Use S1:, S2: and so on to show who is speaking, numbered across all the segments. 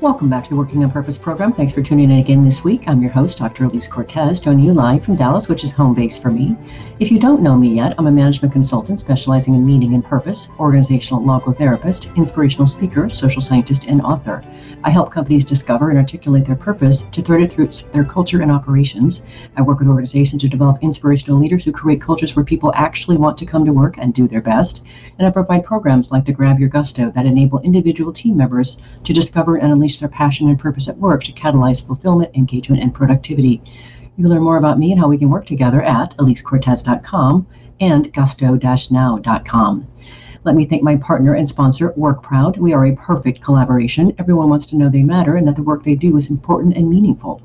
S1: Welcome back to the Working on Purpose program. Thanks for tuning in again this week. I'm your host, Dr. Elise Cortes, joining you live from Dallas, which is home base for me. If you don't know me yet, I'm a management consultant specializing in meaning and purpose, organizational logotherapist, inspirational speaker, social scientist, and author. I help companies discover and articulate their purpose to thread it through their culture and operations. I work with organizations to develop inspirational leaders who create cultures where people actually want to come to work and do their best. And I provide programs like the Grab Your Gusto that enable individual team members to discover and unleash their passion and purpose at work to catalyze fulfillment, engagement, and productivity. You can learn more about me and how we can work together at elisecortes.com and gusto-now.com. Let me thank my partner and sponsor, WorkProud. We are a perfect collaboration. Everyone wants to know they matter and that the work they do is important and meaningful.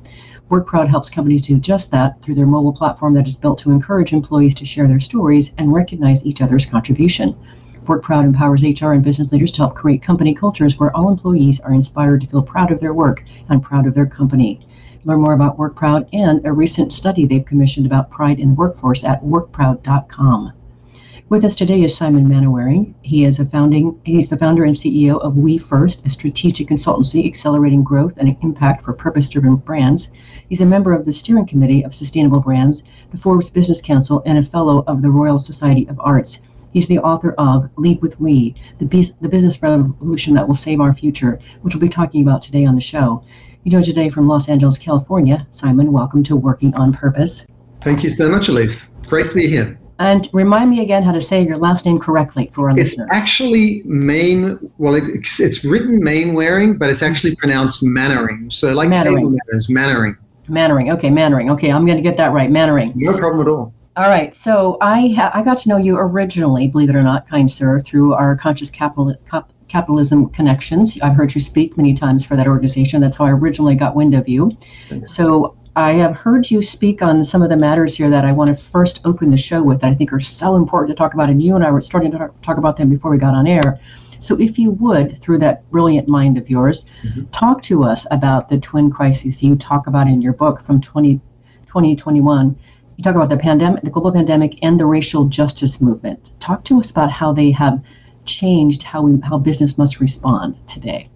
S1: WorkProud helps companies do just that through their mobile platform that is built to encourage employees to share their stories and recognize each other's contribution. WorkProud empowers HR and business leaders to help create company cultures where all employees are inspired to feel proud of their work and proud of their company. Learn more about WorkProud and a recent study they've commissioned about pride in the workforce at workproud.com. With us today is Simon Mainwaring. He is a founding he's the founder and CEO of We First, a strategic consultancy accelerating growth and impact for purpose-driven brands. He's a member of the steering committee of sustainable brands, the Forbes Business Council, and a fellow of the Royal Society of Arts. He's the author of Lead with We, the, the business revolution that will save our future, which we'll be talking about today on the show. He joins today from Los Angeles, California. Simon, welcome to Working on Purpose.
S2: Thank you so much, Elise. Great to be here.
S1: And remind me again how to say your last name correctly for our
S2: it's
S1: listeners.
S2: It's actually Main, well, it's, it's written Mainwaring, but it's actually pronounced Mannering. So like Mannering. table manners, Mannering.
S1: Mannering. Okay, Mannering. Okay, I'm going to get that right. Mannering.
S2: No problem at all.
S1: All right. So I ha- I got to know you originally, believe it or not, kind sir, through our conscious capital cap- capitalism connections. I've heard you speak many times for that organization. That's how I originally got wind of you. So I have heard you speak on some of the matters here that I want to first open the show with that I think are so important to talk about, and you and I were starting to talk about them before we got on air. So, if you would, through that brilliant mind of yours, mm-hmm. talk to us about the twin crises you talk about in your book from 20, 2021. You talk about the pandemic, the global pandemic, and the racial justice movement. Talk to us about how they have changed how we, how business must respond today.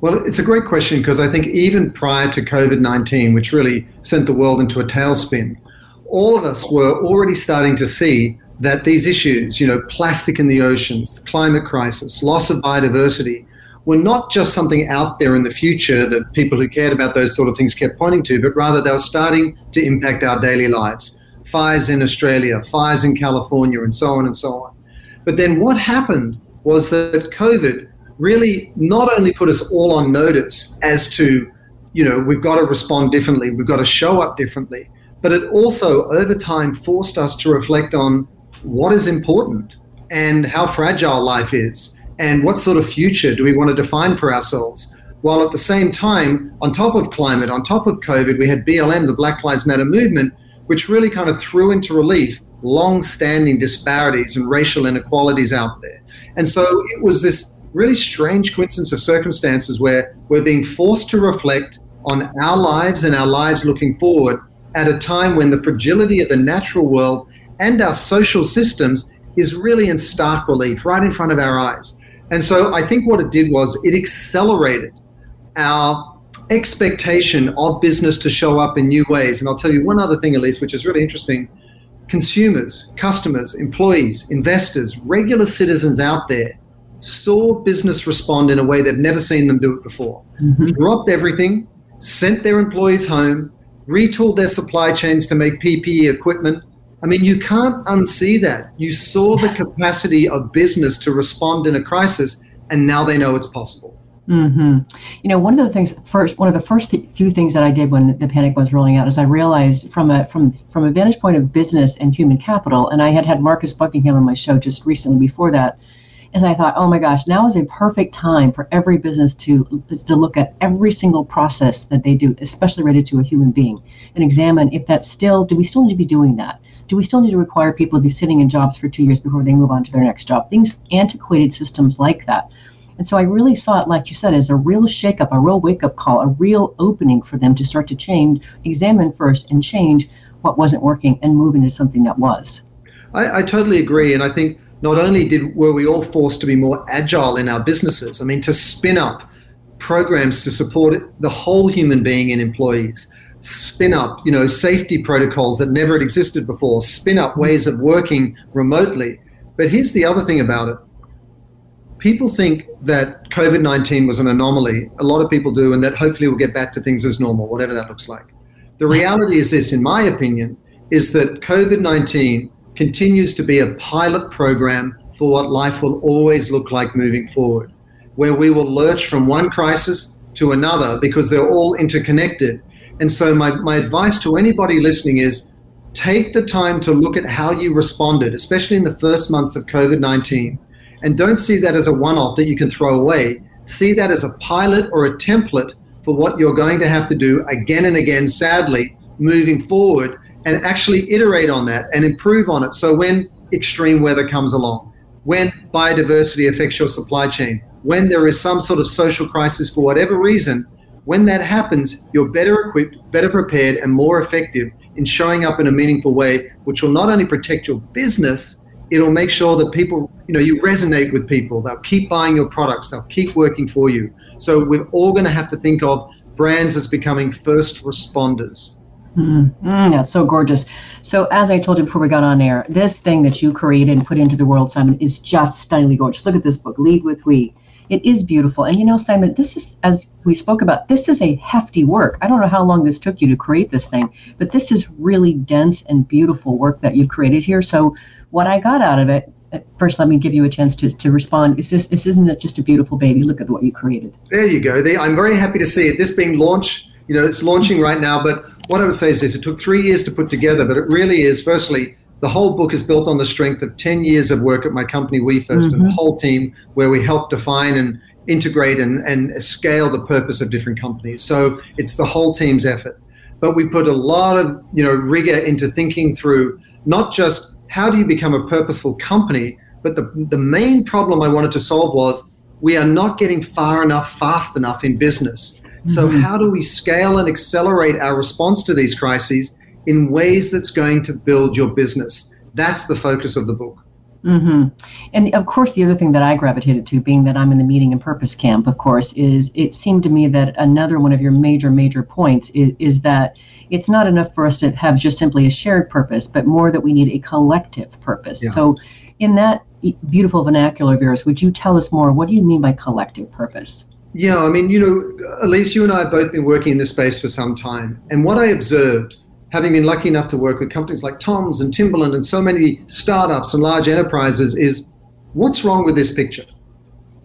S2: Well, it's a great question because I think even prior to COVID 19, which really sent the world into a tailspin, all of us were already starting to see that these issues, you know, plastic in the oceans, climate crisis, loss of biodiversity, were not just something out there in the future that people who cared about those sort of things kept pointing to, but rather they were starting to impact our daily lives. Fires in Australia, fires in California, and so on and so on. But then what happened was that COVID really not only put us all on notice as to, you know, we've got to respond differently, we've got to show up differently, but it also over time forced us to reflect on what is important and how fragile life is and what sort of future do we want to define for ourselves. While at the same time, on top of climate, on top of COVID, we had BLM, the Black Lives Matter movement, which really kind of threw into relief long standing disparities and racial inequalities out there. And so it was this really strange coincidence of circumstances where we're being forced to reflect on our lives and our lives looking forward at a time when the fragility of the natural world and our social systems is really in stark relief right in front of our eyes. And so I think what it did was it accelerated our expectation of business to show up in new ways. And I'll tell you one other thing, Elise, which is really interesting. Consumers, customers, employees, investors, regular citizens out there saw business respond in a way they've never seen them do it before. Mm-hmm. Dropped everything, sent their employees home, retooled their supply chains to make PPE equipment. I mean, you can't unsee that. You saw the capacity of business to respond in a crisis, and now they know it's possible.
S1: Mm-hmm. You know, one of the things first, one of the first few things that I did when the panic was rolling out is I realized from a from from a vantage point of business and human capital, and I had had Marcus Buckingham on my show just recently before that. Is I thought, oh my gosh, now is a perfect time for every business to to look at every single process that they do, especially related to a human being, and examine if that's still do we still need to be doing that? Do we still need to require people to be sitting in jobs for two years before they move on to their next job? Things, antiquated systems like that and so I really saw it, like you said, as a real shakeup, a real wake up call, a real opening for them to start to change, examine first, and change what wasn't working and move into something that was.
S2: I, I totally agree. And I think not only did were we all forced to be more agile in our businesses, I mean, to spin up programs to support the whole human being and employees spin up you know safety protocols that never had existed before spin up ways of working remotely but here's the other thing about it people think that COVID 19 was an anomaly. A lot of people do, and that hopefully we'll get back to things as normal, whatever that looks like. The reality is this, in my opinion, is that COVID 19 continues to be a pilot program for what life will always look like moving forward, where we will lurch from one crisis to another because they're all interconnected. And so, my, my advice to anybody listening is take the time to look at how you responded, especially in the first months of COVID 19 and don't see that as a one off that you can throw away. See that as a pilot or a template for what you're going to have to do again and again, sadly, moving forward, and actually iterate on that and improve on it. So when extreme weather comes along, when biodiversity affects your supply chain, when there is some sort of social crisis for whatever reason, when that happens, you're better equipped, better prepared, and more effective in showing up in a meaningful way, which will not only protect your business, it'll make sure that people, you know, you resonate with people. They'll keep buying your products. They'll keep working for you. So we're all going to have to think of brands as becoming first responders.
S1: Mm, mm, that's so gorgeous. So, as I told you before we got on air, this thing that you created and put into the world, Simon, is just stunningly gorgeous. Look at this book, Lead with We. It is beautiful. And you know, Simon, this is, as we spoke about, this is a hefty work. I don't know how long this took you to create this thing, but this is really dense and beautiful work that you've created here. So, what I got out of it, uh, first let me give you a chance to, to respond. Is this, this isn't it just a beautiful baby? Look at what you created.
S2: There you go. I'm very happy to see it. This being launched, you know, it's launching right now. But what I would say is this: it took three years to put together, but it really is. Firstly, the whole book is built on the strength of 10 years of work at my company, We First mm-hmm. and the mm-hmm. whole team, where we help define and integrate and, and scale the purpose of different companies. So it's the whole team's effort. But we put a lot of you know rigor into thinking through not just how do you become a purposeful company? But the, the main problem I wanted to solve was we are not getting far enough, fast enough in business. So, mm-hmm. how do we scale and accelerate our response to these crises in ways that's going to build your business? That's the focus of the book.
S1: Mm-hmm. And of course, the other thing that I gravitated to, being that I'm in the meaning and purpose camp, of course, is it seemed to me that another one of your major, major points is, is that it's not enough for us to have just simply a shared purpose, but more that we need a collective purpose. Yeah. So, in that beautiful vernacular of yours, would you tell us more? What do you mean by collective purpose?
S2: Yeah, I mean, you know, Elise, you and I have both been working in this space for some time. And what I observed, having been lucky enough to work with companies like Tom's and Timberland and so many startups and large enterprises, is what's wrong with this picture?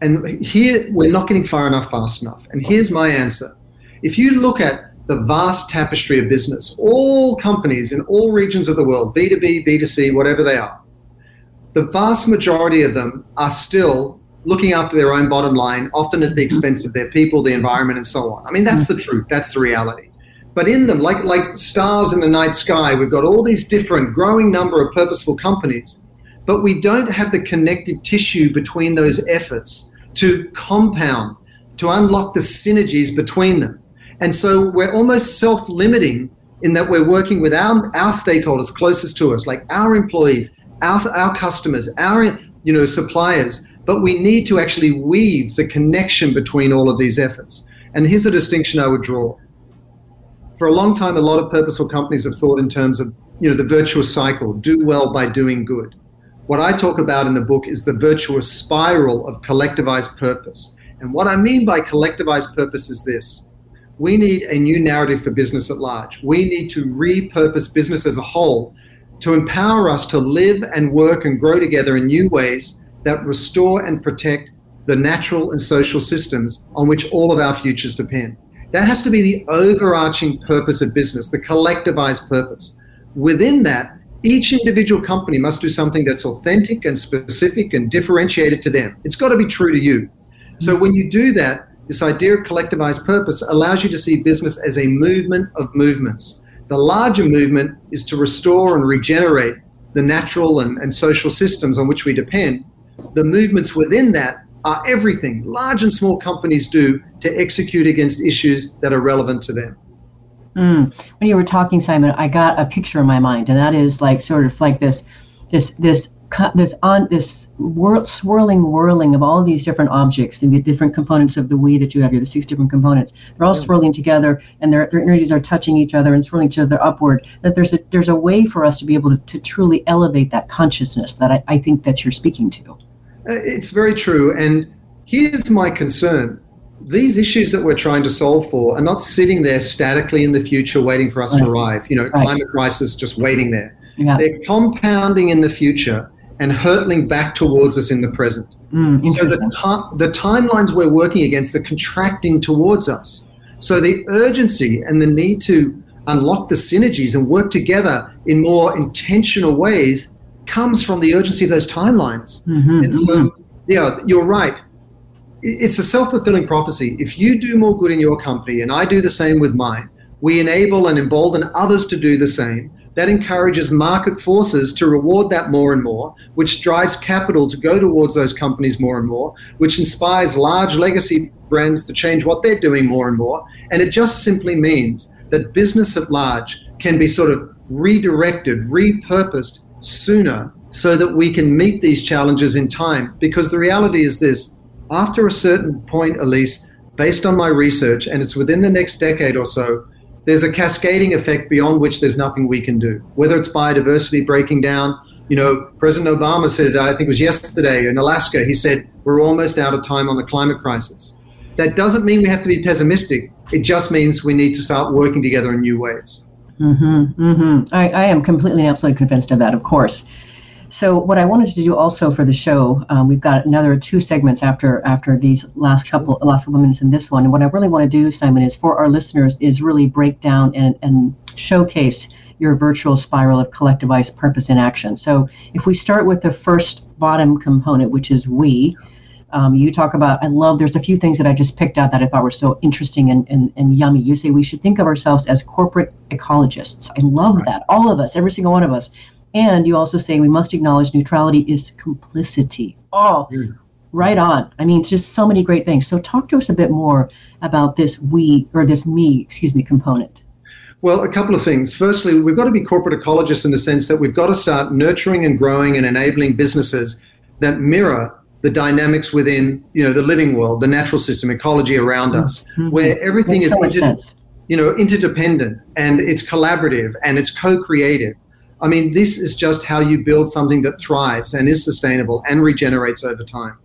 S2: And here, we're not getting far enough fast enough. And here's my answer. If you look at the vast tapestry of business, all companies in all regions of the world, B2B, B2C, whatever they are, the vast majority of them are still looking after their own bottom line, often at the expense of their people, the environment, and so on. I mean, that's the truth. That's the reality. But in them, like, like stars in the night sky, we've got all these different, growing number of purposeful companies, but we don't have the connective tissue between those efforts to compound, to unlock the synergies between them. And so we're almost self limiting in that we're working with our, our stakeholders closest to us, like our employees, our, our customers, our you know, suppliers. But we need to actually weave the connection between all of these efforts. And here's a distinction I would draw. For a long time, a lot of purposeful companies have thought in terms of you know, the virtuous cycle do well by doing good. What I talk about in the book is the virtuous spiral of collectivized purpose. And what I mean by collectivized purpose is this we need a new narrative for business at large. We need to repurpose business as a whole to empower us to live and work and grow together in new ways that restore and protect the natural and social systems on which all of our futures depend. That has to be the overarching purpose of business, the collectivized purpose. Within that, each individual company must do something that's authentic and specific and differentiated to them. It's got to be true to you. So when you do that, this idea of collectivized purpose allows you to see business as a movement of movements. The larger movement is to restore and regenerate the natural and, and social systems on which we depend. The movements within that are everything large and small companies do to execute against issues that are relevant to them.
S1: Mm. When you were talking, Simon, I got a picture in my mind, and that is like sort of like this, this, this, this on this whirl, swirling, whirling of all these different objects and the different components of the we that you have here, the six different components. They're all swirling together, and their, their energies are touching each other and swirling each other upward. That there's a there's a way for us to be able to, to truly elevate that consciousness that I, I think that you're speaking to.
S2: Uh, it's very true. And here's my concern these issues that we're trying to solve for are not sitting there statically in the future waiting for us right. to arrive. You know, right. climate crisis just waiting there. Yeah. They're compounding in the future and hurtling back towards us in the present. Mm, so the, the timelines we're working against are contracting towards us. So the urgency and the need to unlock the synergies and work together in more intentional ways comes from the urgency of those timelines. Mm-hmm, and so, mm-hmm. yeah, you're right. It's a self fulfilling prophecy. If you do more good in your company and I do the same with mine, we enable and embolden others to do the same. That encourages market forces to reward that more and more, which drives capital to go towards those companies more and more, which inspires large legacy brands to change what they're doing more and more. And it just simply means that business at large can be sort of redirected, repurposed sooner so that we can meet these challenges in time. Because the reality is this after a certain point, Elise, based on my research, and it's within the next decade or so, there's a cascading effect beyond which there's nothing we can do. Whether it's biodiversity breaking down, you know, President Obama said, I think it was yesterday in Alaska, he said, we're almost out of time on the climate crisis. That doesn't mean we have to be pessimistic. It just means we need to start working together in new ways.
S1: Mm-hmm, mm-hmm. I, I am completely and absolutely convinced of that, of course. So what I wanted to do also for the show, um, we've got another two segments after after these last couple last couple minutes in this one. And what I really want to do, Simon, is for our listeners is really break down and, and showcase your virtual spiral of collectivized purpose in action. So if we start with the first bottom component, which is we, um, you talk about, I love, there's a few things that I just picked out that I thought were so interesting and, and, and yummy. You say we should think of ourselves as corporate ecologists. I love that. All of us, every single one of us. And you also say we must acknowledge neutrality is complicity. Oh, right on. I mean, it's just so many great things. So talk to us a bit more about this we, or this me, excuse me, component.
S2: Well, a couple of things. Firstly, we've got to be corporate ecologists in the sense that we've got to start nurturing and growing and enabling businesses that mirror the dynamics within you know the living world, the natural system, ecology around mm-hmm. us, mm-hmm. where everything Makes is so you know interdependent and it's collaborative and it's co-creative. I mean, this is just how you build something that thrives and is sustainable and regenerates over time.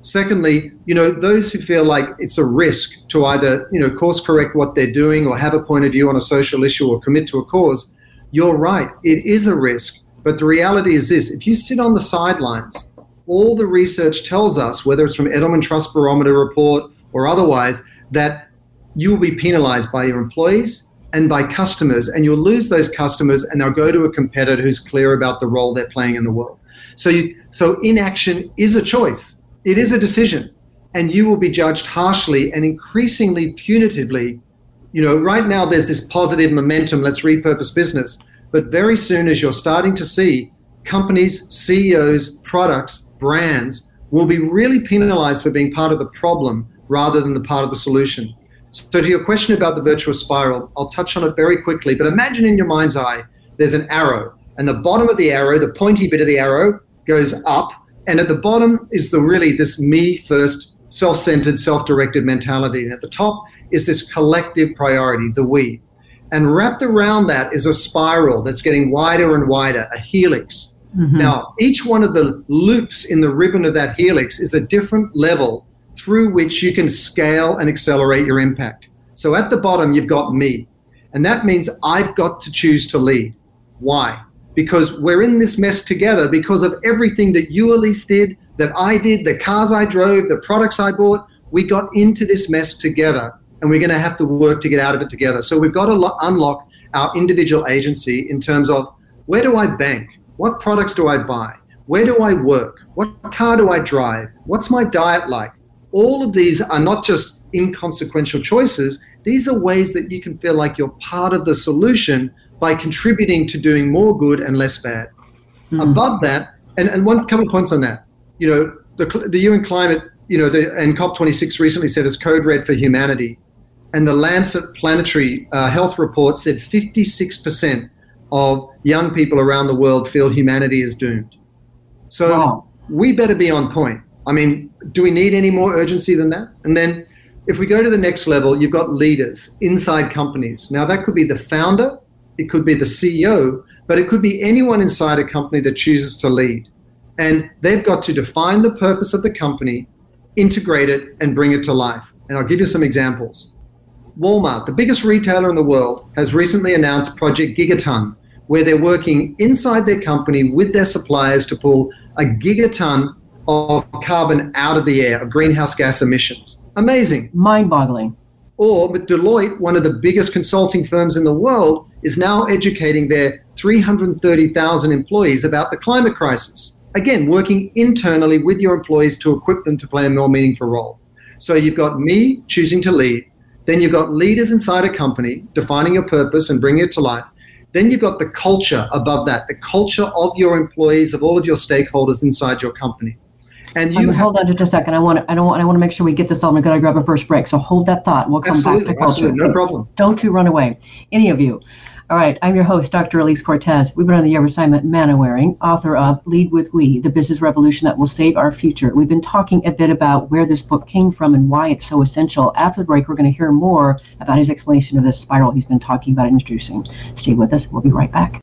S2: Secondly, you know, those who feel like it's a risk to either, you know, course correct what they're doing or have a point of view on a social issue or commit to a cause, you're right. It is a risk. But the reality is this if you sit on the sidelines all the research tells us, whether it's from Edelman Trust Barometer report or otherwise, that you will be penalized by your employees and by customers, and you'll lose those customers, and they'll go to a competitor who's clear about the role they're playing in the world. So, you, so inaction is a choice. It is a decision, and you will be judged harshly and increasingly punitively. You know, right now there's this positive momentum. Let's repurpose business, but very soon, as you're starting to see companies, CEOs, products brands will be really penalized for being part of the problem rather than the part of the solution. So, to your question about the virtuous spiral, I'll touch on it very quickly. But imagine in your mind's eye, there's an arrow, and the bottom of the arrow, the pointy bit of the arrow, goes up, and at the bottom is the really this me first, self centered, self directed mentality. And at the top is this collective priority, the we. And wrapped around that is a spiral that's getting wider and wider, a helix Mm-hmm. Now, each one of the loops in the ribbon of that helix is a different level through which you can scale and accelerate your impact. So at the bottom, you've got me. And that means I've got to choose to lead. Why? Because we're in this mess together because of everything that you, Elise, did, that I did, the cars I drove, the products I bought, we got into this mess together and we're going to have to work to get out of it together. So we've got to lo- unlock our individual agency in terms of where do I bank? What products do I buy? Where do I work? What car do I drive? What's my diet like? All of these are not just inconsequential choices, these are ways that you can feel like you're part of the solution by contributing to doing more good and less bad. Mm. Above that, and, and one couple of points on that, you know, the, the UN climate, you know, the, and COP26 recently said it's code red for humanity. And the Lancet Planetary uh, Health Report said 56% of young people around the world feel humanity is doomed. So wow. we better be on point. I mean, do we need any more urgency than that? And then if we go to the next level, you've got leaders inside companies. Now, that could be the founder, it could be the CEO, but it could be anyone inside a company that chooses to lead. And they've got to define the purpose of the company, integrate it, and bring it to life. And I'll give you some examples. Walmart, the biggest retailer in the world, has recently announced Project Gigaton, where they're working inside their company with their suppliers to pull a gigaton of carbon out of the air, of greenhouse gas emissions. Amazing.
S1: Mind boggling.
S2: Or, but Deloitte, one of the biggest consulting firms in the world, is now educating their 330,000 employees about the climate crisis. Again, working internally with your employees to equip them to play a more meaningful role. So you've got me choosing to lead. Then you've got leaders inside a company defining your purpose and bringing it to life. Then you've got the culture above that, the culture of your employees, of all of your stakeholders inside your company.
S1: And you hold on just a second. I want to, I don't want, I want to make sure we get this all. I'm going to grab a first break. So hold that thought. We'll come back to culture.
S2: No problem.
S1: Don't you run away, any of you. All right, I'm your host, Dr. Elise Cortes. We've been on the air with Simon Mainwaring, author of Lead with We, The Business Revolution That Will Save Our Future. We've been talking a bit about where this book came from and why it's so essential. After the break, we're going to hear more about his explanation of this spiral he's been talking about and introducing. Stay with us. We'll be right back.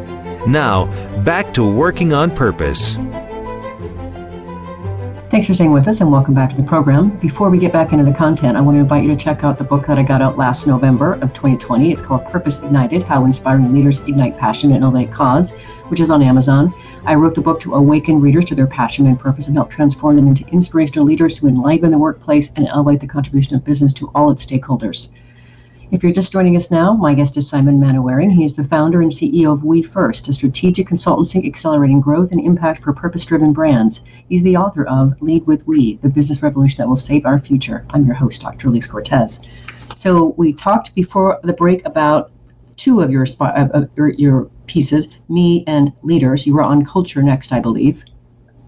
S3: Now, back to working on purpose.
S1: Thanks for staying with us and welcome back to the program. Before we get back into the content, I want to invite you to check out the book that I got out last November of 2020. It's called Purpose Ignited How Inspiring Leaders Ignite Passion and Elevate Cause, which is on Amazon. I wrote the book to awaken readers to their passion and purpose and help transform them into inspirational leaders who enliven the workplace and elevate the contribution of business to all its stakeholders. If you're just joining us now, my guest is Simon Mainwaring. He is the founder and CEO of We First, a strategic consultancy accelerating growth and impact for purpose driven brands. He's the author of Lead with We, the business revolution that will save our future. I'm your host, Dr. Elise Cortes. So, we talked before the break about two of your, uh, your, your pieces, me and leaders. You were on culture next, I believe.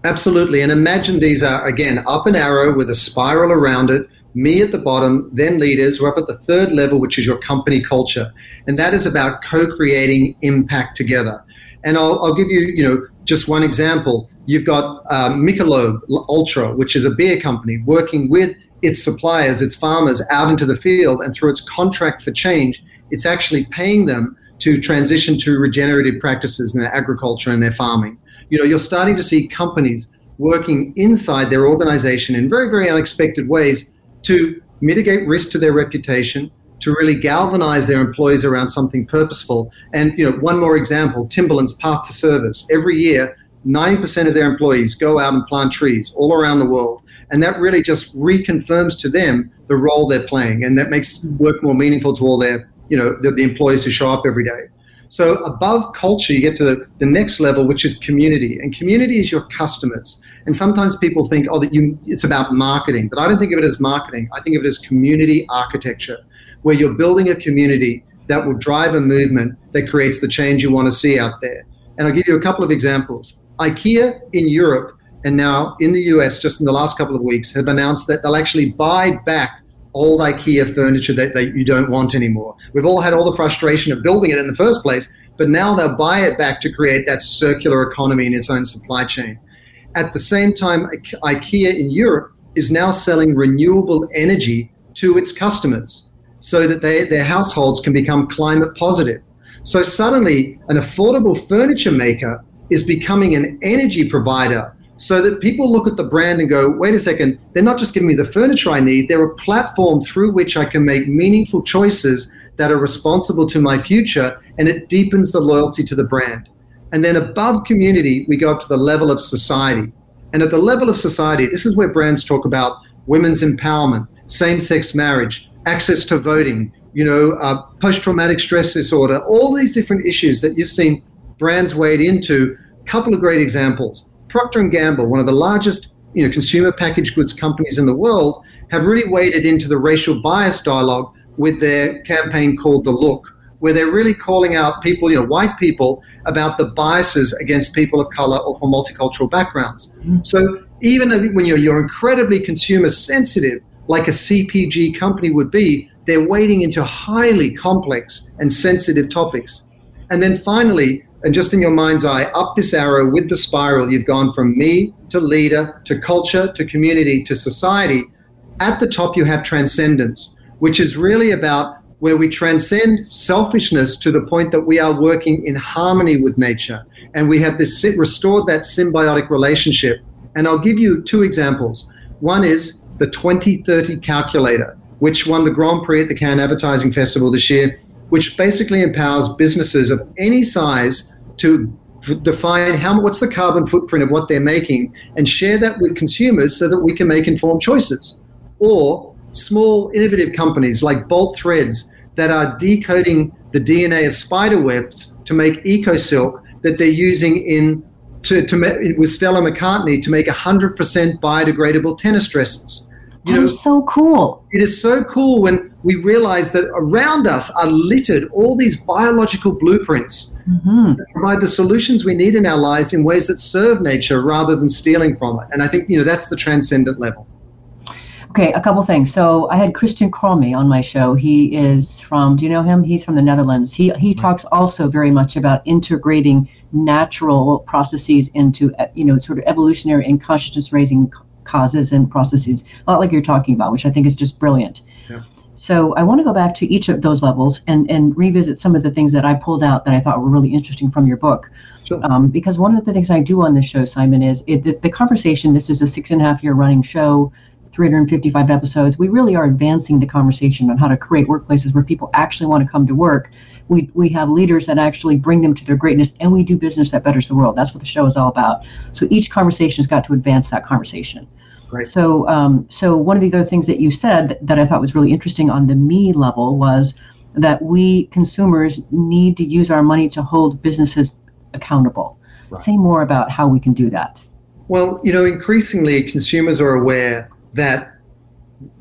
S2: Absolutely. And imagine these are, again, up an arrow with a spiral around it me at the bottom, then leaders. We're up at the third level, which is your company culture. And that is about co creating impact together. And I'll, I'll, give you, you know, just one example. You've got uh, Michelob Ultra, which is a beer company working with its suppliers, its farmers out into the field, and through its contract for change, it's actually paying them to transition to regenerative practices in their agriculture and their farming. You know, you're starting to see companies working inside their organization in very, very unexpected ways to mitigate risk to their reputation, to really galvanize their employees around something purposeful. And you know, one more example: Timberland's Path to Service. Every year, 90% of their employees go out and plant trees all around the world, and that really just reconfirms to them the role they're playing, and that makes work more meaningful to all their you know the, the employees who show up every day. So above culture, you get to the, the next level, which is community. And community is your customers. And sometimes people think, oh, that you it's about marketing, but I don't think of it as marketing. I think of it as community architecture, where you're building a community that will drive a movement that creates the change you want to see out there. And I'll give you a couple of examples. IKEA in Europe and now in the US, just in the last couple of weeks, have announced that they'll actually buy back old IKEA furniture that, that you don't want anymore. We've all had all the frustration of building it in the first place, but now they'll buy it back to create that circular economy in its own supply chain. At the same time, IKEA in Europe is now selling renewable energy to its customers so that they, their households can become climate positive. So suddenly, an affordable furniture maker is becoming an energy provider so that people look at the brand and go, wait a second, they're not just giving me the furniture I need, they're a platform through which I can make meaningful choices that are responsible to my future, and it deepens the loyalty to the brand. And then above community, we go up to the level of society. And at the level of society, this is where brands talk about women's empowerment, same sex marriage, access to voting, you know, uh, post traumatic stress disorder, all these different issues that you've seen brands wade into. A Couple of great examples. Procter and Gamble, one of the largest you know, consumer packaged goods companies in the world, have really waded into the racial bias dialogue with their campaign called The Look, where they're really calling out people, you know, white people, about the biases against people of color or from multicultural backgrounds. Mm-hmm. So even when you're, you're incredibly consumer sensitive, like a CPG company would be, they're wading into highly complex and sensitive topics. And then finally, and just in your mind's eye, up this arrow with the spiral, you've gone from me to leader to culture to community to society. At the top, you have transcendence, which is really about where we transcend selfishness to the point that we are working in harmony with nature. And we have this restored that symbiotic relationship. And I'll give you two examples. One is the 2030 calculator, which won the Grand Prix at the Cannes Advertising Festival this year, which basically empowers businesses of any size to define how what's the carbon footprint of what they're making and share that with consumers so that we can make informed choices or small innovative companies like bolt threads that are decoding the dna of spider webs to make eco silk that they're using in to, to with stella mccartney to make 100% biodegradable tennis dresses
S1: you that know, is so cool.
S2: It is so cool when we realize that around us are littered all these biological blueprints mm-hmm. that provide the solutions we need in our lives in ways that serve nature rather than stealing from it. And I think you know that's the transcendent level.
S1: Okay, a couple things. So I had Christian Cromie on my show. He is from, do you know him? He's from the Netherlands. He he talks also very much about integrating natural processes into, you know, sort of evolutionary and consciousness raising causes and processes, a lot like you're talking about, which I think is just brilliant. So I want to go back to each of those levels and, and revisit some of the things that I pulled out that I thought were really interesting from your book. Sure. Um, because one of the things I do on this show, Simon, is it, the, the conversation. This is a six and a half year running show. 355 episodes, we really are advancing the conversation on how to create workplaces where people actually want to come to work. We, we have leaders that actually bring them to their greatness, and we do business that betters the world. That's what the show is all about. So each conversation has got to advance that conversation. Right. So, um, so one of the other things that you said that I thought was really interesting on the me level was that we consumers need to use our money to hold businesses accountable. Right. Say more about how we can do that.
S2: Well, you know, increasingly consumers are aware that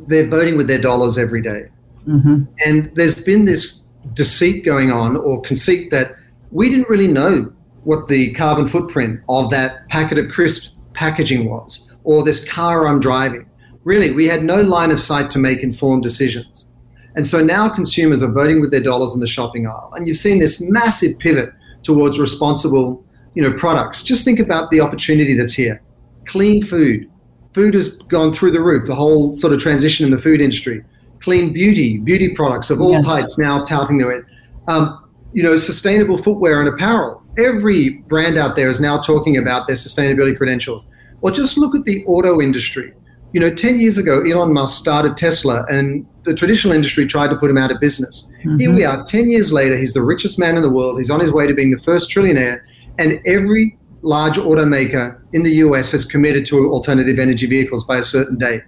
S2: they're voting with their dollars every day. Mm-hmm. And there's been this deceit going on or conceit that we didn't really know what the carbon footprint of that packet of crisp packaging was or this car I'm driving. Really, we had no line of sight to make informed decisions. And so now consumers are voting with their dollars in the shopping aisle. And you've seen this massive pivot towards responsible you know, products. Just think about the opportunity that's here. Clean food, food has gone through the roof, the whole sort of transition in the food industry. Clean beauty, beauty products of all yes. types now touting their, um, you know, sustainable footwear and apparel. Every brand out there is now talking about their sustainability credentials. Well, just look at the auto industry. You know, 10 years ago, Elon Musk started Tesla and the traditional industry tried to put him out of business. Mm-hmm. Here we are, 10 years later, he's the richest man in the world. He's on his way to being the first trillionaire. And every large automaker in the US has committed to alternative energy vehicles by a certain date.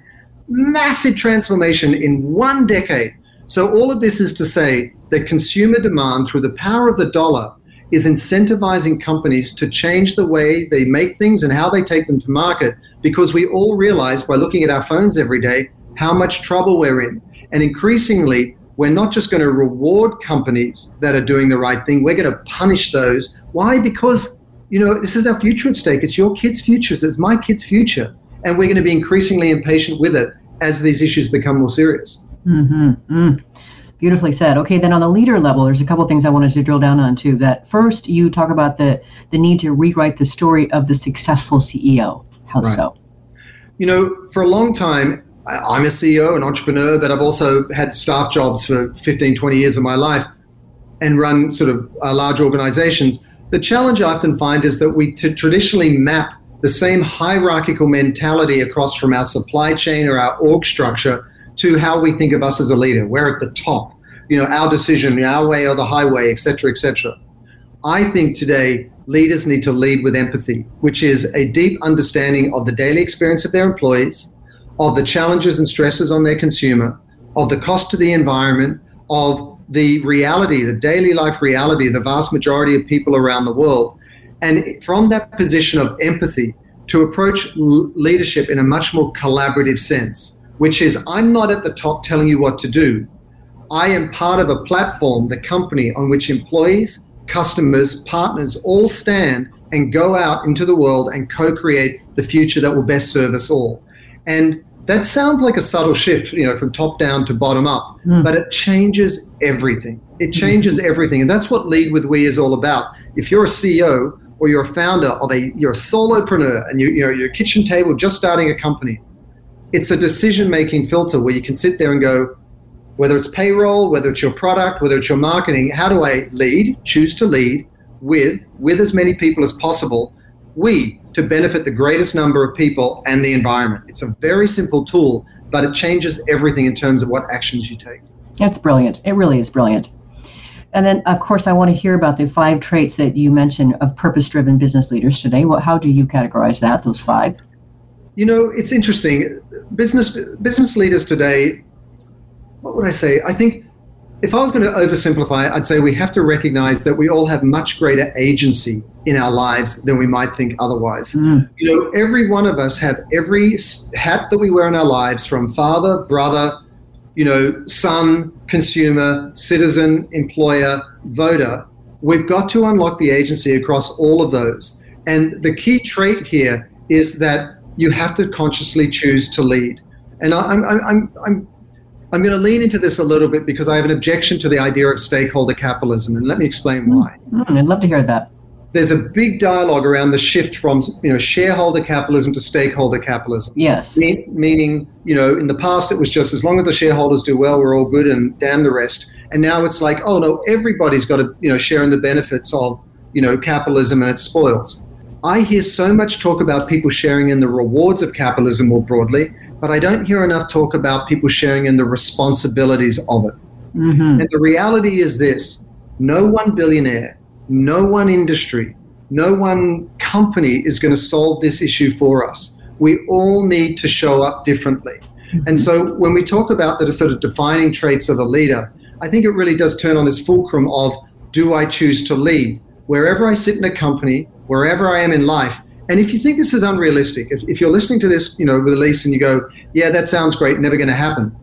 S2: Massive transformation in one decade. So, all of this is to say that consumer demand through the power of the dollar is incentivizing companies to change the way they make things and how they take them to market because we all realize by looking at our phones every day how much trouble we're in. And increasingly, we're not just going to reward companies that are doing the right thing, we're going to punish those. Why? Because, you know, this is our future at stake. It's your kid's future, it's my kid's future. And we're going to be increasingly impatient with it as these issues become more serious.
S1: Mm-hmm. Mm. Beautifully said. Okay, then on the leader level, there's a couple things I wanted to drill down on too. That first, you talk about the the need to rewrite the story of the successful CEO. How right. so?
S2: You know, for a long time, I'm a CEO, an entrepreneur, but I've also had staff jobs for 15, 20 years of my life and run sort of uh, large organizations. The challenge I often find is that we t- traditionally map the same hierarchical mentality across from our supply chain or our org structure to how we think of us as a leader. We're at the top, you know, our decision, our way or the highway, et cetera, et cetera. I think today leaders need to lead with empathy, which is a deep understanding of the daily experience of their employees, of the challenges and stresses on their consumer, of the cost to the environment, of the reality, the daily life reality, of the vast majority of people around the world. And from that position of empathy, to approach leadership in a much more collaborative sense, which is I'm not at the top telling you what to do. I am part of a platform, the company, on which employees, customers, partners all stand and go out into the world and co create the future that will best serve us all. And that sounds like a subtle shift, you know, from top down to bottom up, mm. but it changes everything. It changes mm. everything. And that's what Lead with We is all about. If you're a CEO or you're a founder of a, you're a solopreneur and you, you're your kitchen table just starting a company, it's a decision making filter where you can sit there and go, whether it's payroll, whether it's your product, whether it's your marketing, how do I lead, choose to lead with, with as many people as possible, we, to benefit the greatest number of people and the environment. It's a very simple tool, but it changes everything in terms of what actions you take.
S1: That's brilliant. It really is brilliant. And then, of course, I want to hear about the five traits that you mentioned of purpose driven business leaders today. Well, how do you categorize that, those five?
S2: You know, it's interesting. Business business leaders today, what would I say? I think if I was going to oversimplify, I'd say we have to recognize that we all have much greater agency in our lives than we might think otherwise. Mm. You know, every one of us have every hat that we wear in our lives from father, brother, you know, son, consumer, citizen, employer, voter. We've got to unlock the agency across all of those. And the key trait here is that you have to consciously choose to lead. And I, I'm, I'm, I'm, I'm going to lean into this a little bit because I have an objection to the idea of stakeholder capitalism, and let me explain mm, why.
S1: Mm, I'd love to hear that.
S2: There's a big dialogue around the shift from you know shareholder capitalism to stakeholder capitalism.
S1: Yes.
S2: Me- meaning, you know, in the past it was just as long as the shareholders do well, we're all good, and damn the rest. And now it's like, oh no, everybody's got to you know share in the benefits of you know capitalism and its spoils. I hear so much talk about people sharing in the rewards of capitalism more broadly, but I don't hear enough talk about people sharing in the responsibilities of it. Mm-hmm. And the reality is this no one billionaire, no one industry, no one company is going to solve this issue for us. We all need to show up differently. Mm-hmm. And so when we talk about the sort of defining traits of a leader, I think it really does turn on this fulcrum of do I choose to lead? Wherever I sit in a company, wherever I am in life. And if you think this is unrealistic, if, if you're listening to this, you know, with Elise and you go, yeah, that sounds great, never going to happen.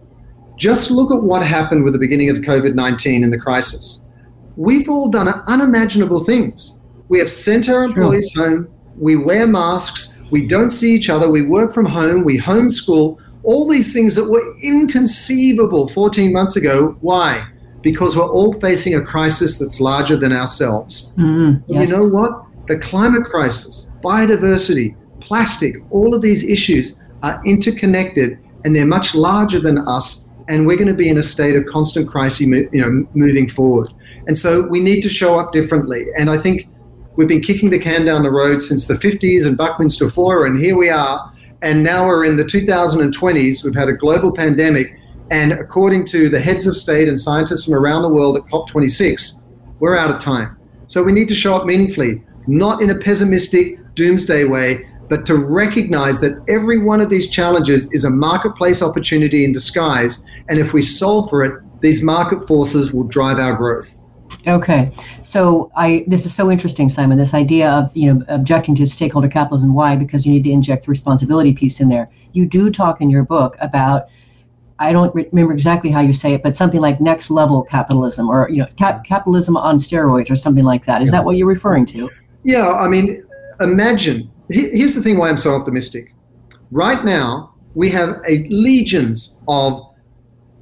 S2: Just look at what happened with the beginning of COVID 19 and the crisis. We've all done unimaginable things. We have sent our employees sure. home, we wear masks, we don't see each other, we work from home, we homeschool, all these things that were inconceivable 14 months ago. Why? Because we're all facing a crisis that's larger than ourselves. Mm, yes. You know what? The climate crisis, biodiversity, plastic, all of these issues are interconnected and they're much larger than us. And we're going to be in a state of constant crisis, you know, moving forward. And so we need to show up differently. And I think we've been kicking the can down the road since the 50s and Buckminster Fuller, and here we are. And now we're in the 2020s. We've had a global pandemic. And according to the heads of state and scientists from around the world at COP26, we're out of time. So we need to show up meaningfully not in a pessimistic doomsday way, but to recognize that every one of these challenges is a marketplace opportunity in disguise. And if we solve for it, these market forces will drive our growth.
S1: Okay, so I this is so interesting, Simon. This idea of you know objecting to stakeholder capitalism. Why? Because you need to inject the responsibility piece in there. You do talk in your book about I don't remember exactly how you say it, but something like next level capitalism or you know cap- capitalism on steroids or something like that. Is that what you're referring to?
S2: Yeah, I mean, imagine. Here's the thing: why I'm so optimistic. Right now, we have a legions of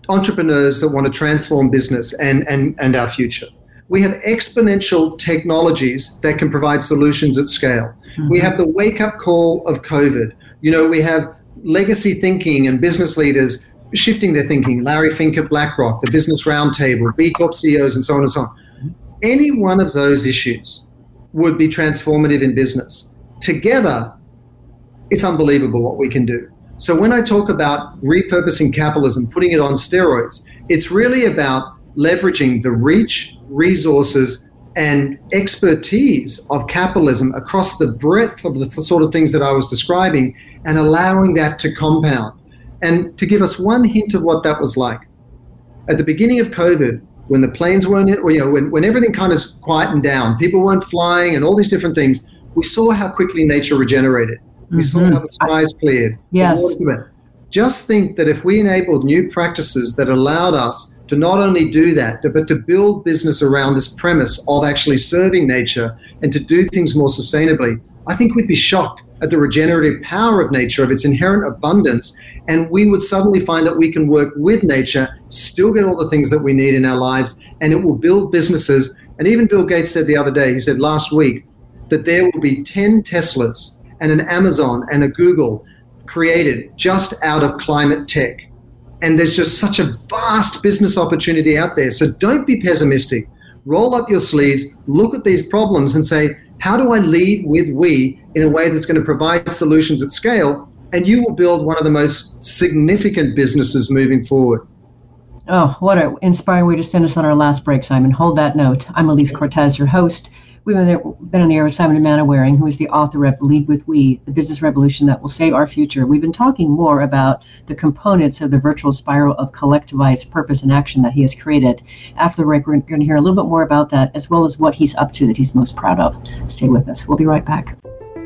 S2: entrepreneurs that want to transform business and and and our future. We have exponential technologies that can provide solutions at scale. Mm-hmm. We have the wake up call of COVID. You know, we have legacy thinking and business leaders shifting their thinking. Larry Fink at BlackRock, the Business Roundtable, B Corp CEOs, and so on and so on. Any one of those issues would be transformative in business. Together, it's unbelievable what we can do. So when I talk about repurposing capitalism, putting it on steroids, it's really about leveraging the reach, resources, and expertise of capitalism across the breadth of the sort of things that I was describing and allowing that to compound. And to give us one hint of what that was like, at the beginning of COVID, when the planes weren't, you know, when, when everything kind of quietened down, people weren't flying and all these different things, we saw how quickly nature regenerated. We mm-hmm. saw how the skies cleared.
S1: Yes.
S2: Just think that if we enabled new practices that allowed us to not only do that, but to build business around this premise of actually serving nature and to do things more sustainably, I think we'd be shocked at the regenerative power of nature, of its inherent abundance, and we would suddenly find that we can work with nature, still get all the things that we need in our lives, and it will build businesses. And even Bill Gates said the other day, he said last week, that there will be 10 Teslas and an Amazon and a Google created just out of climate tech. And there's just such a vast business opportunity out there. So don't be pessimistic. Roll up your sleeves, look at these problems, and say, how do I lead with we in a way that's going to provide solutions at scale? And you will build one of the most significant businesses moving forward.
S1: Oh, what an inspiring way to send us on our last break, Simon. Hold that note. I'm Elise Cortes, your host. We've been on the air with Simon Mainwaring, who is the author of Lead with We, the business revolution that will save our future. We've been talking more about the components of the virtual spiral of collectivized purpose and action that he has created. After the break, we're going to hear a little bit more about that, as well as what he's up to that he's most proud of. Stay with us. We'll be right back.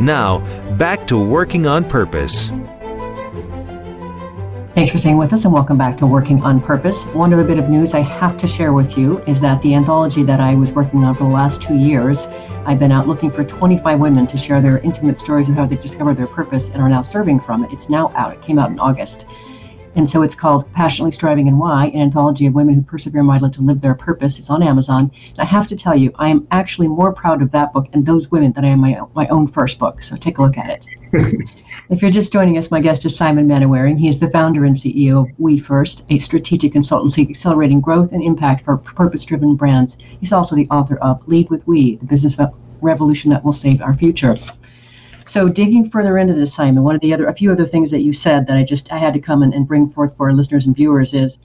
S3: Now, back to Working on Purpose.
S1: Thanks for staying with us and welcome back to Working on Purpose. One other bit of news I have to share with you is that the anthology that I was working on for the last two years, I've been out looking for 25 women to share their intimate stories of how they discovered their purpose and are now serving from it. It's now out. It came out in August. And so it's called Passionately Striving and Why, an anthology of women who persevere mightily to live their purpose. It's on Amazon. And I have to tell you, I am actually more proud of that book and those women than I am my, my own first book. So take a look at it. if you're just joining us, my guest is Simon Mainwaring. He is the founder and CEO of We First, a strategic consultancy accelerating growth and impact for purpose driven brands. He's also the author of Lead with We, the business revolution that will save our future. So digging further into this, Simon, one of the other, a few other things that you said that I just I had to come and, and bring forth for our listeners and viewers is,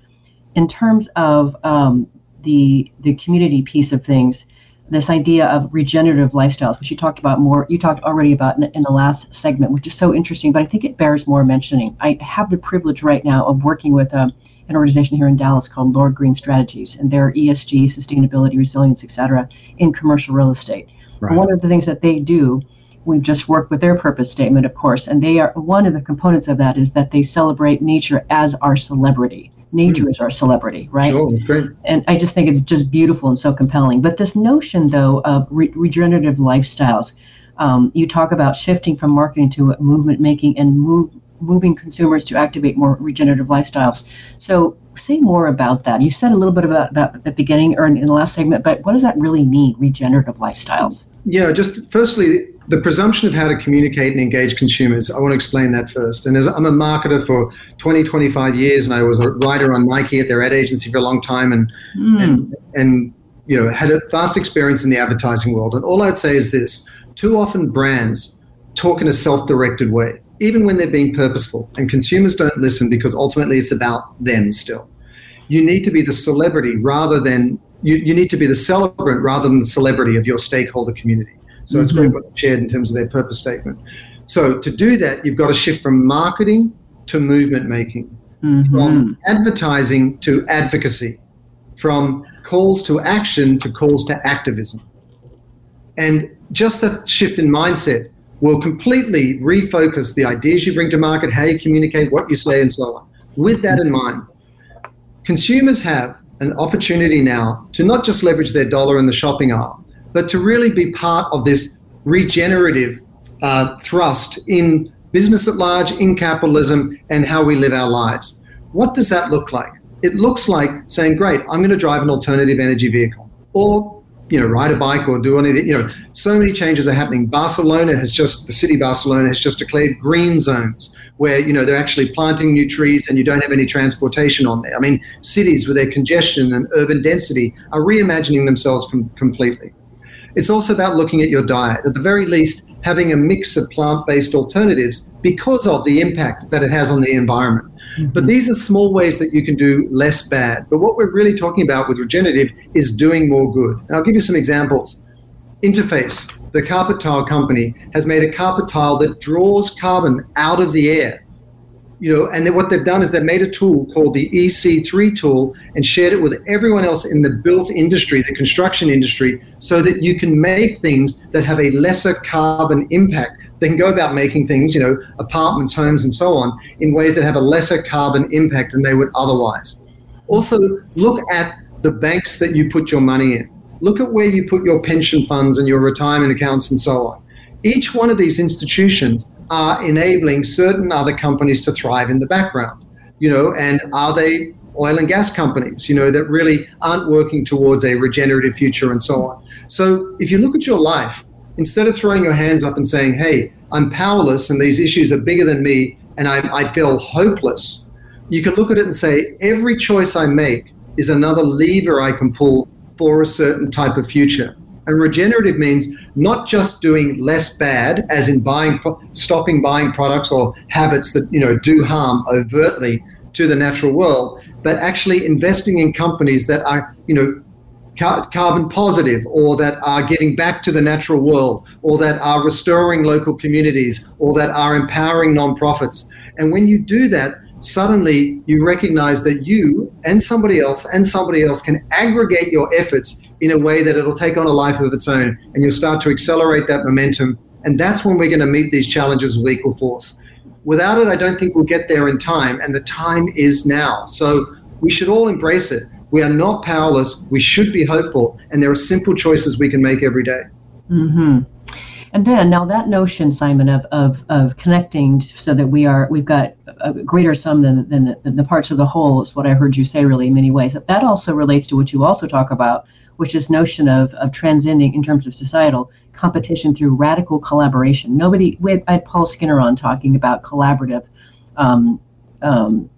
S1: in terms of um, the the community piece of things, this idea of regenerative lifestyles, which you talked about more, you talked already about in, in the last segment, which is so interesting, but I think it bears more mentioning. I have the privilege right now of working with a, um, an organization here in Dallas called Lord Green Strategies, and their ESG, sustainability, resilience, et cetera, in commercial real estate. Right. One of the things that they do We've just worked with their purpose statement, of course, and they are one of the components of that is that they celebrate nature as our celebrity. Nature mm. is our celebrity, right?
S2: Sure, great.
S1: And I just think it's just beautiful and so compelling. But this notion, though, of re- regenerative lifestyles, um, you talk about shifting from marketing to movement making and move, moving consumers to activate more regenerative lifestyles. So, say more about that. You said a little bit about, about at the beginning or in the last segment, but what does that really mean, regenerative lifestyles?
S2: Yeah, just firstly, the presumption of how to communicate and engage consumers. I want to explain that first. And as I'm a marketer for 20, 25 years, and I was a writer on Nike at their ad agency for a long time, and mm. and and you know had a vast experience in the advertising world. And all I'd say is this: too often brands talk in a self-directed way, even when they're being purposeful, and consumers don't listen because ultimately it's about them still. You need to be the celebrity rather than you, you need to be the celebrant rather than the celebrity of your stakeholder community. So mm-hmm. it's very much shared in terms of their purpose statement. So to do that, you've got to shift from marketing to movement making, mm-hmm. from advertising to advocacy, from calls to action to calls to activism. And just that shift in mindset will completely refocus the ideas you bring to market, how you communicate, what you say, and so on. With that in mind, consumers have an opportunity now to not just leverage their dollar in the shopping aisle, but to really be part of this regenerative uh, thrust in business at large, in capitalism, and how we live our lives. What does that look like? It looks like saying, great, I'm going to drive an alternative energy vehicle. Or you know, ride a bike or do anything. You know, so many changes are happening. Barcelona has just, the city Barcelona has just declared green zones where, you know, they're actually planting new trees and you don't have any transportation on there. I mean, cities with their congestion and urban density are reimagining themselves com- completely. It's also about looking at your diet. At the very least, having a mix of plant based alternatives because of the impact that it has on the environment. Mm-hmm. But these are small ways that you can do less bad. But what we're really talking about with regenerative is doing more good. And I'll give you some examples. Interface, the carpet tile company, has made a carpet tile that draws carbon out of the air you know, and what they've done is they've made a tool called the EC3 tool and shared it with everyone else in the built industry, the construction industry, so that you can make things that have a lesser carbon impact. They can go about making things, you know, apartments, homes, and so on, in ways that have a lesser carbon impact than they would otherwise. Also, look at the banks that you put your money in. Look at where you put your pension funds and your retirement accounts and so on. Each one of these institutions are enabling certain other companies to thrive in the background? You know, and are they oil and gas companies, you know, that really aren't working towards a regenerative future and so on? So if you look at your life, instead of throwing your hands up and saying, hey, I'm powerless and these issues are bigger than me and I, I feel hopeless, you can look at it and say, every choice I make is another lever I can pull for a certain type of future. And regenerative means not just doing less bad, as in buying, stopping buying products or habits that you know do harm overtly to the natural world, but actually investing in companies that are you know carbon positive or that are giving back to the natural world or that are restoring local communities or that are empowering nonprofits. And when you do that, suddenly you recognize that you and somebody else and somebody else can aggregate your efforts in a way that it'll take on a life of its own and you'll start to accelerate that momentum. And that's when we're going to meet these challenges with equal force. Without it, I don't think we'll get there in time, and the time is now. So we should all embrace it. We are not powerless. We should be hopeful, and there are simple choices we can make every day.
S1: Mm-hmm. And then now that notion, Simon, of, of, of connecting so that we are we've got a greater sum than, than the, than the parts of the whole is what I heard you say really in many ways. That also relates to what you also talk about, which is notion of, of transcending in terms of societal competition through radical collaboration. Nobody, we had Paul Skinner on talking about collaborative um, um,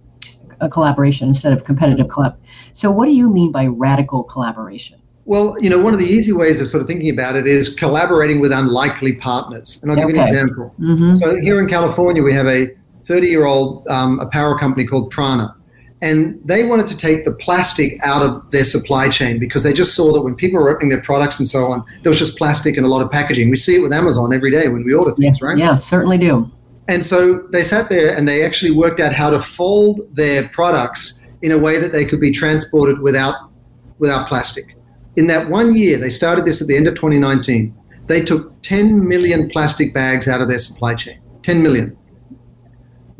S1: a collaboration instead of competitive collab. So what do you mean by radical collaboration?
S2: Well, you know, one of the easy ways of sort of thinking about it is collaborating with unlikely partners. And I'll give okay. you an example. Mm-hmm. So here in California, we have a 30 year old um, apparel company called Prana. And they wanted to take the plastic out of their supply chain because they just saw that when people were opening their products and so on, there was just plastic and a lot of packaging. We see it with Amazon every day when we order things,
S1: yeah,
S2: right?
S1: Yeah, certainly do.
S2: And so they sat there and they actually worked out how to fold their products in a way that they could be transported without, without plastic. In that one year, they started this at the end of 2019, they took 10 million plastic bags out of their supply chain. 10 million.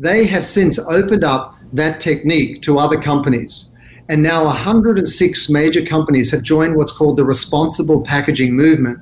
S2: They have since opened up that technique to other companies. And now 106 major companies have joined what's called the responsible packaging movement.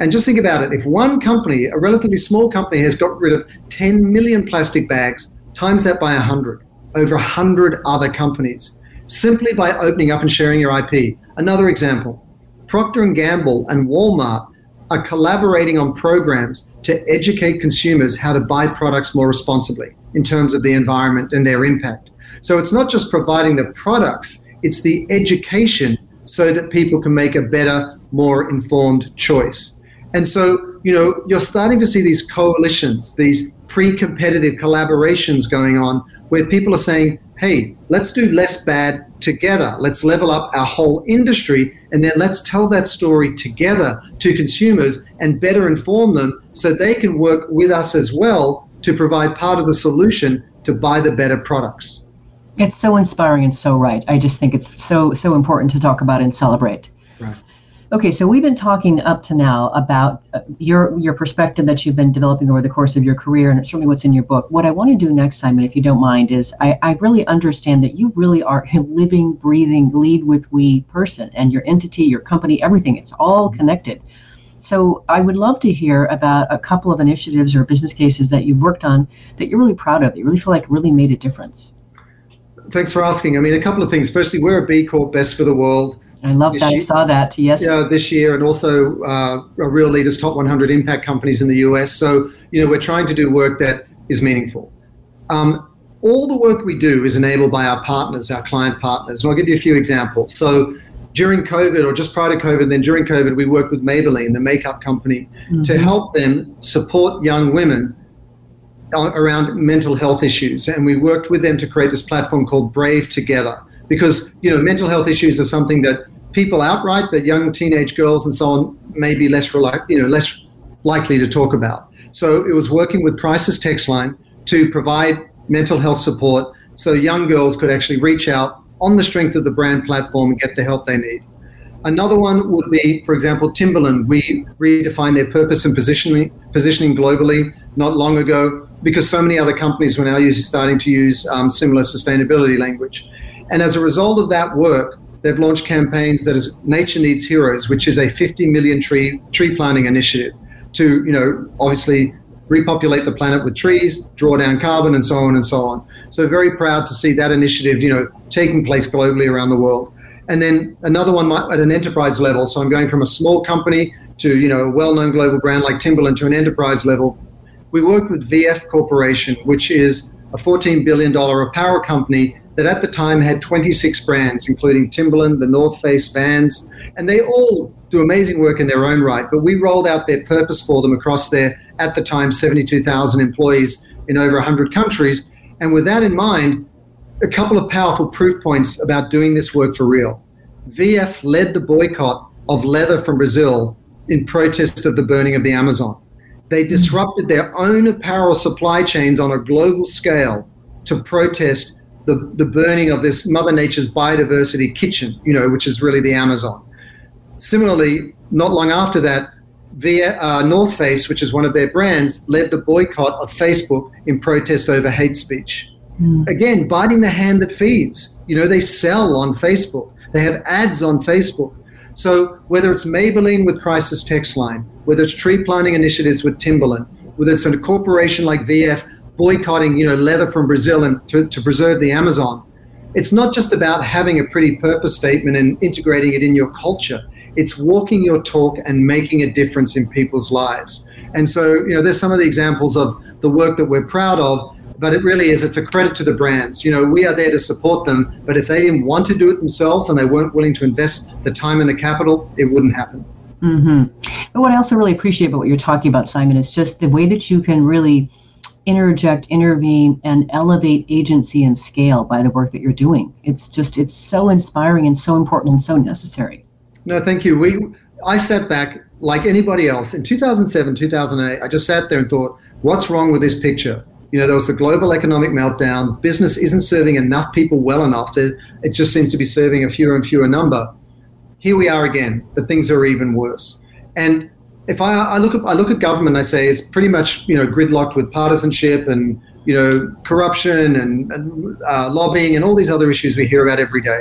S2: And just think about it if one company, a relatively small company, has got rid of 10 million plastic bags, times that by 100, over 100 other companies, simply by opening up and sharing your IP. Another example Procter & Gamble and Walmart are collaborating on programs to educate consumers how to buy products more responsibly in terms of the environment and their impact. So it's not just providing the products, it's the education so that people can make a better, more informed choice. And so, you know, you're starting to see these coalitions, these pre competitive collaborations going on where people are saying, hey, let's do less bad together. Let's level up our whole industry and then let's tell that story together to consumers and better inform them so they can work with us as well to provide part of the solution to buy the better products.
S1: It's so inspiring and so right. I just think it's so so important to talk about and celebrate. Okay, so we've been talking up to now about uh, your your perspective that you've been developing over the course of your career, and it's certainly what's in your book. What I want to do next, Simon, if you don't mind, is I, I really understand that you really are a living, breathing, lead with we person, and your entity, your company, everything. It's all connected. So I would love to hear about a couple of initiatives or business cases that you've worked on that you're really proud of. That you really feel like really made a difference.
S2: Thanks for asking. I mean, a couple of things. Firstly, we're a B Corp, Best for the World.
S1: I love that. Year, I saw that. Yes.
S2: Yeah, this year, and also uh, Real Leaders Top 100 Impact Companies in the US. So, you know, we're trying to do work that is meaningful. Um, all the work we do is enabled by our partners, our client partners. And I'll give you a few examples. So, during COVID, or just prior to COVID, then during COVID, we worked with Maybelline, the makeup company, mm-hmm. to help them support young women around mental health issues. And we worked with them to create this platform called Brave Together because you know mental health issues are something that people outright, but young teenage girls and so on may be less you know less likely to talk about. So it was working with Crisis Text Line to provide mental health support so young girls could actually reach out on the strength of the brand platform and get the help they need. Another one would be, for example, Timberland. We redefined their purpose and positioning, positioning globally not long ago because so many other companies were now using, starting to use um, similar sustainability language. And as a result of that work, they've launched campaigns that is Nature Needs Heroes, which is a 50 million tree tree planting initiative to, you know, obviously repopulate the planet with trees, draw down carbon, and so on and so on. So very proud to see that initiative, you know, taking place globally around the world. And then another one at an enterprise level. So I'm going from a small company to, you know, a well-known global brand like Timberland to an enterprise level. We work with VF Corporation, which is a $14 billion apparel company that at the time had 26 brands, including Timberland, the North Face, Vans, and they all do amazing work in their own right. But we rolled out their purpose for them across their, at the time, 72,000 employees in over 100 countries. And with that in mind, a couple of powerful proof points about doing this work for real. VF led the boycott of leather from Brazil in protest of the burning of the Amazon. They disrupted their own apparel supply chains on a global scale to protest the, the burning of this Mother Nature's biodiversity kitchen, you know, which is really the Amazon. Similarly, not long after that, via uh, North Face, which is one of their brands, led the boycott of Facebook in protest over hate speech. Mm. Again, biting the hand that feeds. You know, they sell on Facebook. They have ads on Facebook. So whether it's Maybelline with Crisis Text Line, whether it's tree planting initiatives with Timberland, whether it's a corporation like VF boycotting, you know, leather from Brazil and to, to preserve the Amazon. It's not just about having a pretty purpose statement and integrating it in your culture. It's walking your talk and making a difference in people's lives. And so, you know, there's some of the examples of the work that we're proud of, but it really is, it's a credit to the brands. You know, we are there to support them, but if they didn't want to do it themselves and they weren't willing to invest the time and the capital, it wouldn't happen.
S1: Mm-hmm. But what I also really appreciate about what you're talking about, Simon, is just the way that you can really interject, intervene, and elevate agency and scale by the work that you're doing. It's just it's so inspiring and so important and so necessary.
S2: No, thank you. We I sat back like anybody else in 2007, 2008. I just sat there and thought, what's wrong with this picture? You know, there was the global economic meltdown. Business isn't serving enough people well enough. It just seems to be serving a fewer and fewer number. Here we are again, but things are even worse. And if I, I, look at I look at government, I say it's pretty much you know gridlocked with partisanship and you know corruption and, and uh, lobbying and all these other issues we hear about every day.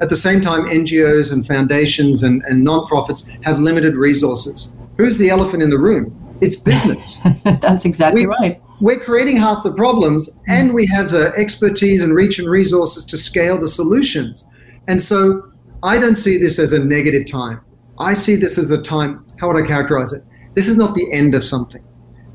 S2: At the same time, NGOs and foundations and, and nonprofits have limited resources. Who's the elephant in the room? It's business.
S1: That's exactly we, right.
S2: We're creating half the problems, and we have the expertise and reach and resources to scale the solutions. And so, I don't see this as a negative time I see this as a time, how would I characterize it? This is not the end of something.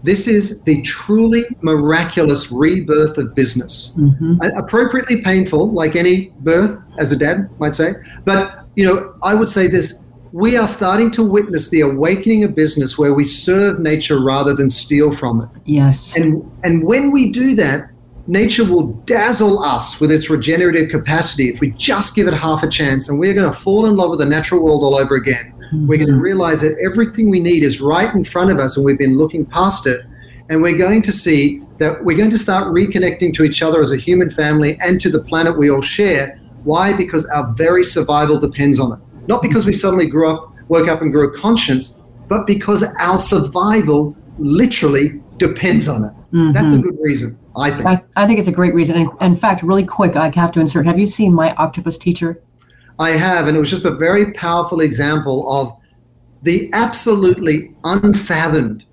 S2: This is the truly miraculous rebirth of business. Mm-hmm. Appropriately painful, like any birth, as a dad might say. But, you know, I would say this we are starting to witness the awakening of business where we serve nature rather than steal from it.
S1: Yes.
S2: And and when we do that, nature will dazzle us with its regenerative capacity if we just give it half a chance and we're going to fall in love with the natural world all over again. Mm-hmm. We're going to realize that everything we need is right in front of us and we've been looking past it. And we're going to see that we're going to start reconnecting to each other as a human family and to the planet we all share. Why? Because our very survival depends on it. Not because we suddenly grew up, woke up and grew a conscience, but because our survival literally depends on it. Mm-hmm. That's a good reason, I think.
S1: I, I think it's a great reason. And in fact, really quick, I have to insert. Have you seen My Octopus Teacher?
S2: I have, and it was just a very powerful example of the absolutely unfathomed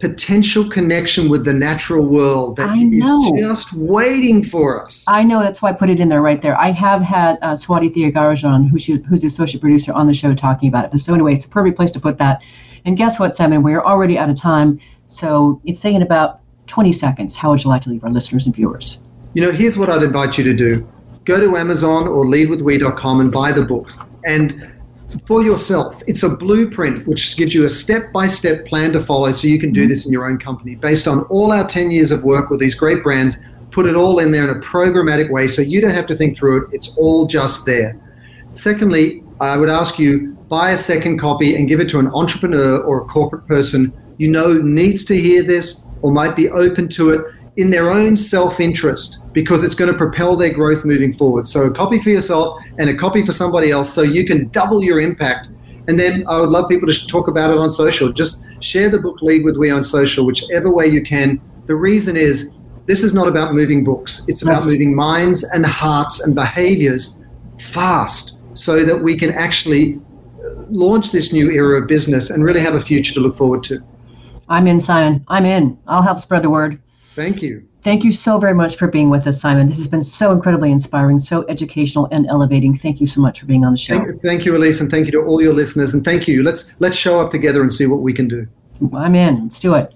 S2: potential connection with the natural world that is just waiting for us.
S1: I know that's why I put it in there right there. I have had uh, Swati Thiagarajan, who she, who's the associate producer on the show, talking about it. But so anyway, it's a perfect place to put that. And guess what, Simon? We're already out of time. So it's saying about 20 seconds. How would you like to leave our listeners and viewers?
S2: You know, here's what I'd invite you to do go to Amazon or leadwithwe.com and buy the book. And for yourself, it's a blueprint which gives you a step by step plan to follow so you can do this in your own company based on all our 10 years of work with these great brands. Put it all in there in a programmatic way so you don't have to think through it. It's all just there. Secondly, I would ask you buy a second copy and give it to an entrepreneur or a corporate person you know needs to hear this or might be open to it in their own self interest because it's going to propel their growth moving forward. So, a copy for yourself and a copy for somebody else so you can double your impact. And then I would love people to talk about it on social. Just share the book Lead with We on social, whichever way you can. The reason is this is not about moving books, it's about moving minds and hearts and behaviors fast so that we can actually uh, launch this new era of business and really have a future to look forward to.
S1: I'm in, Simon. I'm in. I'll help spread the word.
S2: Thank you.
S1: Thank you so very much for being with us, Simon. This has been so incredibly inspiring, so educational and elevating. Thank you so much for being on the show.
S2: Thank, thank you, Elise, and thank you to all your listeners. And thank you. Let's let's show up together and see what we can do.
S1: I'm in. Let's do it.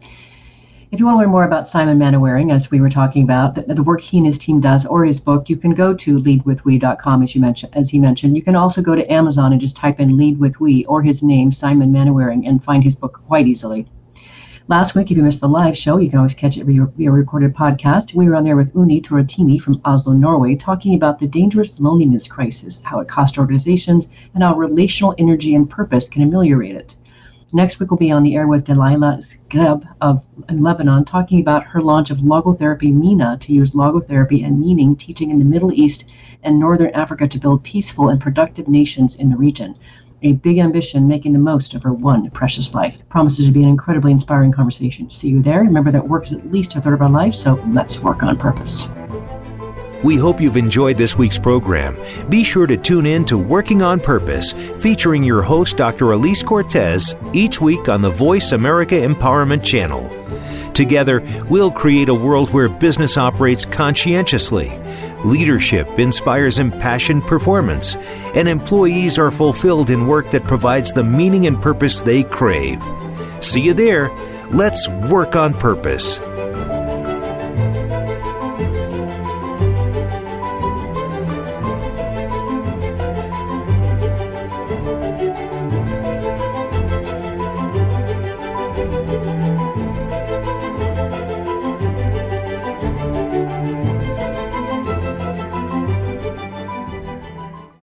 S1: If you want to learn more about Simon Mainwaring, as we were talking about, the, the, work he and his team does, or his book, you can go to leadwithwe.com, as you mentioned. As he mentioned, you can also go to Amazon and just type in "Lead with We" or his name, Simon Mainwaring, and find his book quite easily. Last week, if you missed the live show, you can always catch it via, via recorded podcast. We were on there with Uni Torotini from Oslo, Norway, talking about the dangerous loneliness crisis, how it costs organizations, and how relational energy and purpose can ameliorate it. Next week, we'll be on the air with Delilah Skeb of Lebanon, talking about her launch of logotherapy MENA to use logotherapy and meaning teaching in the Middle East and Northern Africa to build peaceful and productive nations in the region a big ambition, making the most of her one precious life. Promises to be an incredibly inspiring conversation. See you there. Remember that work is at least a third of our life, so let's work on purpose.
S3: We hope you've enjoyed this week's program. Be sure to tune in to Working on Purpose, featuring your host, Dr. Elise Cortes, each week on the Voice America Empowerment Channel. Together, we'll create a world where business operates conscientiously, leadership inspires impassioned performance, and employees are fulfilled in work that provides the meaning and purpose they crave. See you there. Let's work on purpose.